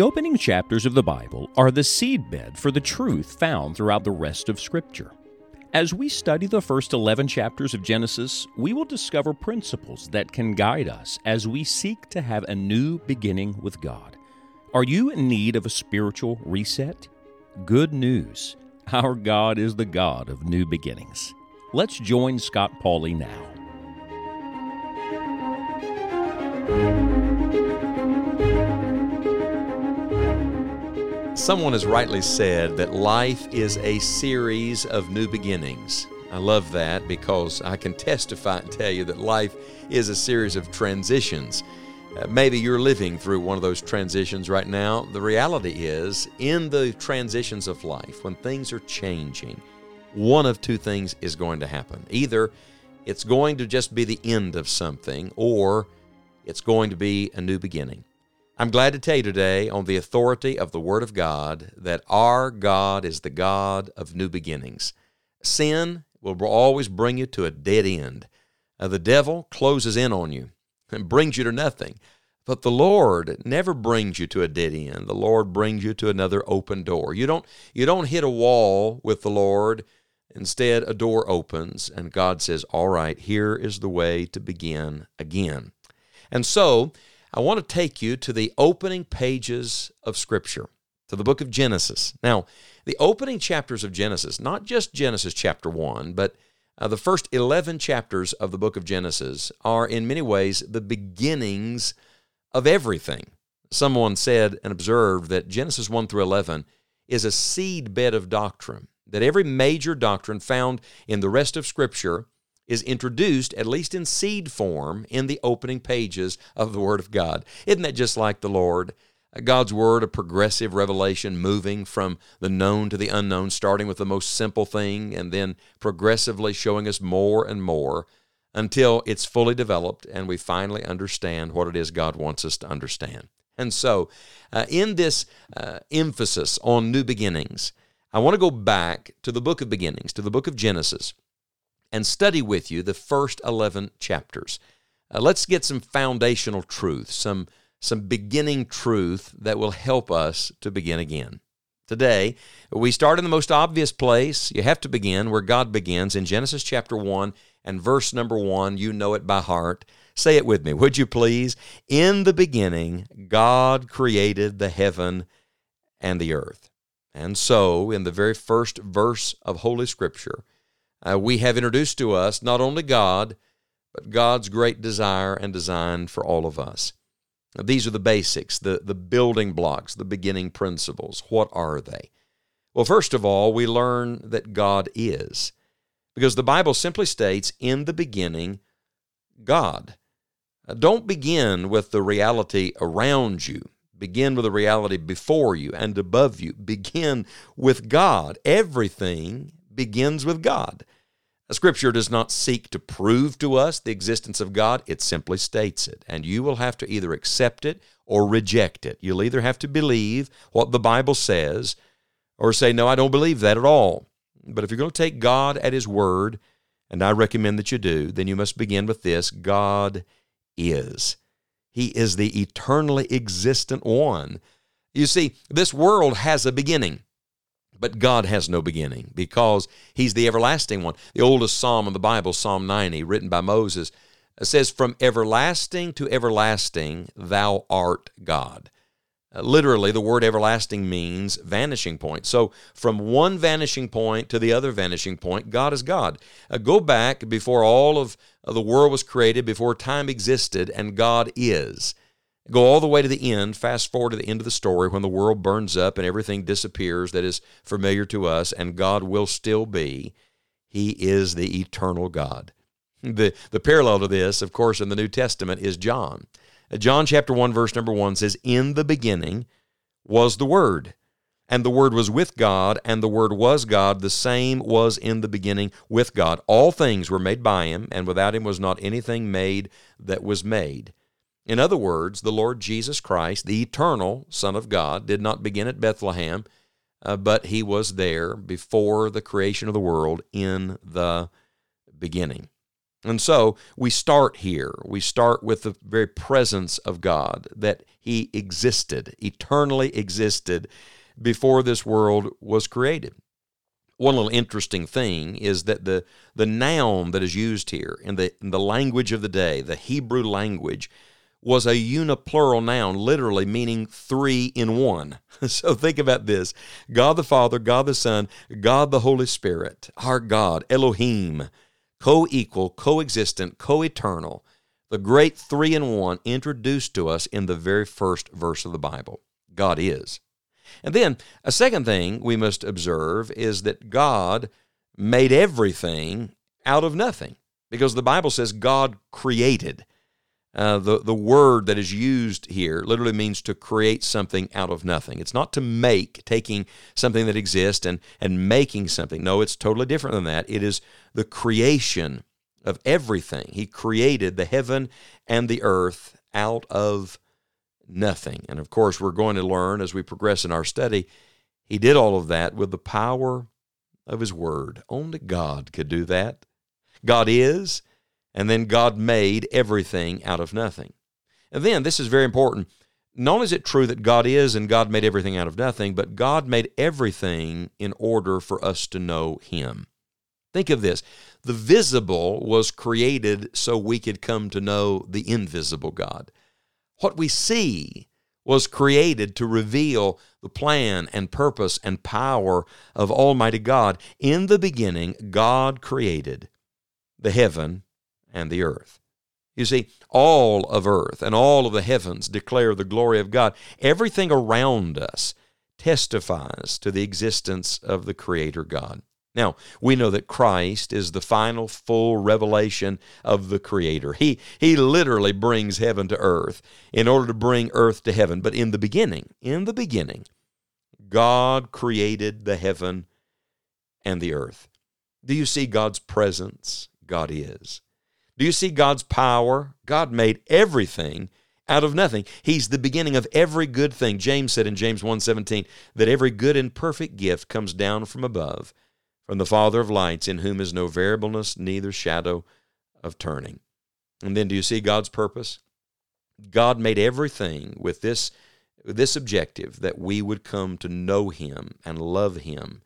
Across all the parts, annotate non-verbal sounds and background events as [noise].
The opening chapters of the Bible are the seedbed for the truth found throughout the rest of Scripture. As we study the first 11 chapters of Genesis, we will discover principles that can guide us as we seek to have a new beginning with God. Are you in need of a spiritual reset? Good news. Our God is the God of new beginnings. Let's join Scott Pauley now. Someone has rightly said that life is a series of new beginnings. I love that because I can testify and tell you that life is a series of transitions. Uh, maybe you're living through one of those transitions right now. The reality is, in the transitions of life, when things are changing, one of two things is going to happen. Either it's going to just be the end of something, or it's going to be a new beginning. I'm glad to tell you today, on the authority of the Word of God, that our God is the God of new beginnings. Sin will always bring you to a dead end. Uh, the devil closes in on you and brings you to nothing. But the Lord never brings you to a dead end. The Lord brings you to another open door. You don't, you don't hit a wall with the Lord. Instead, a door opens, and God says, All right, here is the way to begin again. And so, I want to take you to the opening pages of Scripture, to the book of Genesis. Now, the opening chapters of Genesis, not just Genesis chapter 1, but uh, the first 11 chapters of the book of Genesis are in many ways the beginnings of everything. Someone said and observed that Genesis 1 through 11 is a seed bed of doctrine, that every major doctrine found in the rest of Scripture is introduced, at least in seed form, in the opening pages of the Word of God. Isn't that just like the Lord? God's Word, a progressive revelation, moving from the known to the unknown, starting with the most simple thing and then progressively showing us more and more until it's fully developed and we finally understand what it is God wants us to understand. And so, uh, in this uh, emphasis on new beginnings, I want to go back to the book of beginnings, to the book of Genesis and study with you the first 11 chapters. Uh, let's get some foundational truth, some, some beginning truth that will help us to begin again. Today, we start in the most obvious place. You have to begin where God begins in Genesis chapter 1 and verse number 1. You know it by heart. Say it with me, would you please? In the beginning, God created the heaven and the earth. And so, in the very first verse of Holy Scripture, uh, we have introduced to us not only God, but God's great desire and design for all of us. Now, these are the basics, the, the building blocks, the beginning principles. What are they? Well, first of all, we learn that God is, because the Bible simply states, in the beginning, God. Don't begin with the reality around you. Begin with the reality before you and above you. Begin with God. Everything begins with God. Scripture does not seek to prove to us the existence of God, it simply states it. And you will have to either accept it or reject it. You'll either have to believe what the Bible says or say, No, I don't believe that at all. But if you're going to take God at His word, and I recommend that you do, then you must begin with this God is. He is the eternally existent one. You see, this world has a beginning. But God has no beginning because He's the everlasting one. The oldest psalm in the Bible, Psalm 90, written by Moses, says, From everlasting to everlasting, thou art God. Uh, literally, the word everlasting means vanishing point. So, from one vanishing point to the other vanishing point, God is God. Uh, go back before all of uh, the world was created, before time existed, and God is. Go all the way to the end, fast forward to the end of the story when the world burns up and everything disappears that is familiar to us, and God will still be. He is the eternal God. [laughs] The, the parallel to this, of course, in the New Testament is John. Uh, John chapter 1, verse number 1 says, In the beginning was the Word, and the Word was with God, and the Word was God. The same was in the beginning with God. All things were made by Him, and without Him was not anything made that was made. In other words, the Lord Jesus Christ, the eternal Son of God, did not begin at Bethlehem, uh, but he was there before the creation of the world in the beginning. And so we start here. We start with the very presence of God, that He existed, eternally existed before this world was created. One little interesting thing is that the, the noun that is used here in the, in the language of the day, the Hebrew language, was a uniplural noun, literally meaning three in one. [laughs] so think about this God the Father, God the Son, God the Holy Spirit, our God, Elohim, co equal, co-existent, co eternal, the great three in one introduced to us in the very first verse of the Bible. God is. And then a second thing we must observe is that God made everything out of nothing because the Bible says God created. Uh, the, the word that is used here literally means to create something out of nothing. It's not to make, taking something that exists and, and making something. No, it's totally different than that. It is the creation of everything. He created the heaven and the earth out of nothing. And of course, we're going to learn as we progress in our study, he did all of that with the power of his word. Only God could do that. God is and then God made everything out of nothing. And then, this is very important. Not only is it true that God is and God made everything out of nothing, but God made everything in order for us to know Him. Think of this the visible was created so we could come to know the invisible God. What we see was created to reveal the plan and purpose and power of Almighty God. In the beginning, God created the heaven and the earth. You see, all of earth and all of the heavens declare the glory of God. Everything around us testifies to the existence of the Creator God. Now, we know that Christ is the final full revelation of the Creator. He, he literally brings heaven to earth in order to bring earth to heaven. But in the beginning, in the beginning, God created the heaven and the earth. Do you see God's presence? God is. Do you see God's power? God made everything out of nothing. He's the beginning of every good thing. James said in James 1:17 that every good and perfect gift comes down from above, from the Father of lights, in whom is no variableness, neither shadow of turning. And then do you see God's purpose? God made everything with this this objective that we would come to know him and love him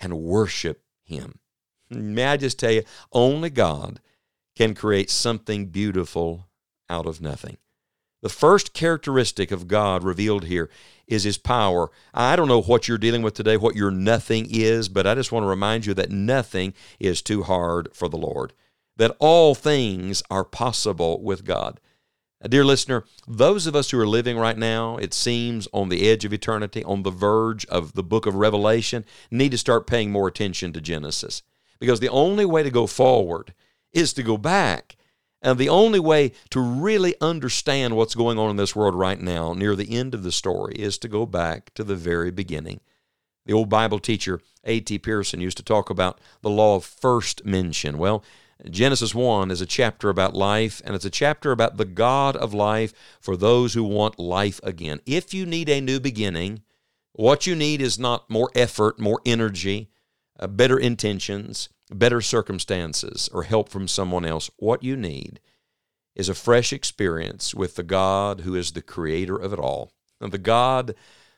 and worship him. May I just tell you, only God can create something beautiful out of nothing. The first characteristic of God revealed here is His power. I don't know what you're dealing with today, what your nothing is, but I just want to remind you that nothing is too hard for the Lord, that all things are possible with God. Dear listener, those of us who are living right now, it seems, on the edge of eternity, on the verge of the book of Revelation, need to start paying more attention to Genesis. Because the only way to go forward is to go back. And the only way to really understand what's going on in this world right now, near the end of the story, is to go back to the very beginning. The old Bible teacher, A.T. Pierson, used to talk about the law of first mention. Well, Genesis 1 is a chapter about life, and it's a chapter about the God of life for those who want life again. If you need a new beginning, what you need is not more effort, more energy, uh, better intentions better circumstances or help from someone else. What you need is a fresh experience with the God who is the creator of it all, and the God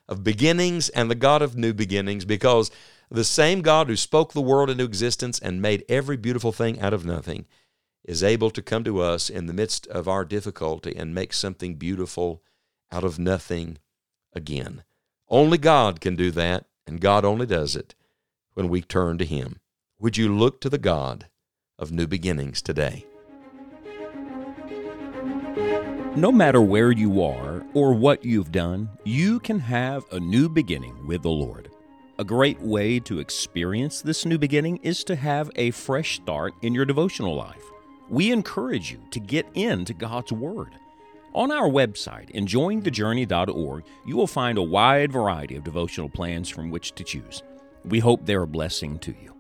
of beginnings and the God of new beginnings, because the same God who spoke the world into existence and made every beautiful thing out of nothing is able to come to us in the midst of our difficulty and make something beautiful out of nothing again. Only God can do that, and God only does it when we turn to Him. Would you look to the God of new beginnings today? No matter where you are or what you've done, you can have a new beginning with the Lord. A great way to experience this new beginning is to have a fresh start in your devotional life. We encourage you to get into God's Word. On our website, enjoyingthejourney.org, you will find a wide variety of devotional plans from which to choose. We hope they're a blessing to you.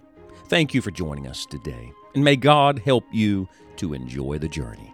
Thank you for joining us today, and may God help you to enjoy the journey.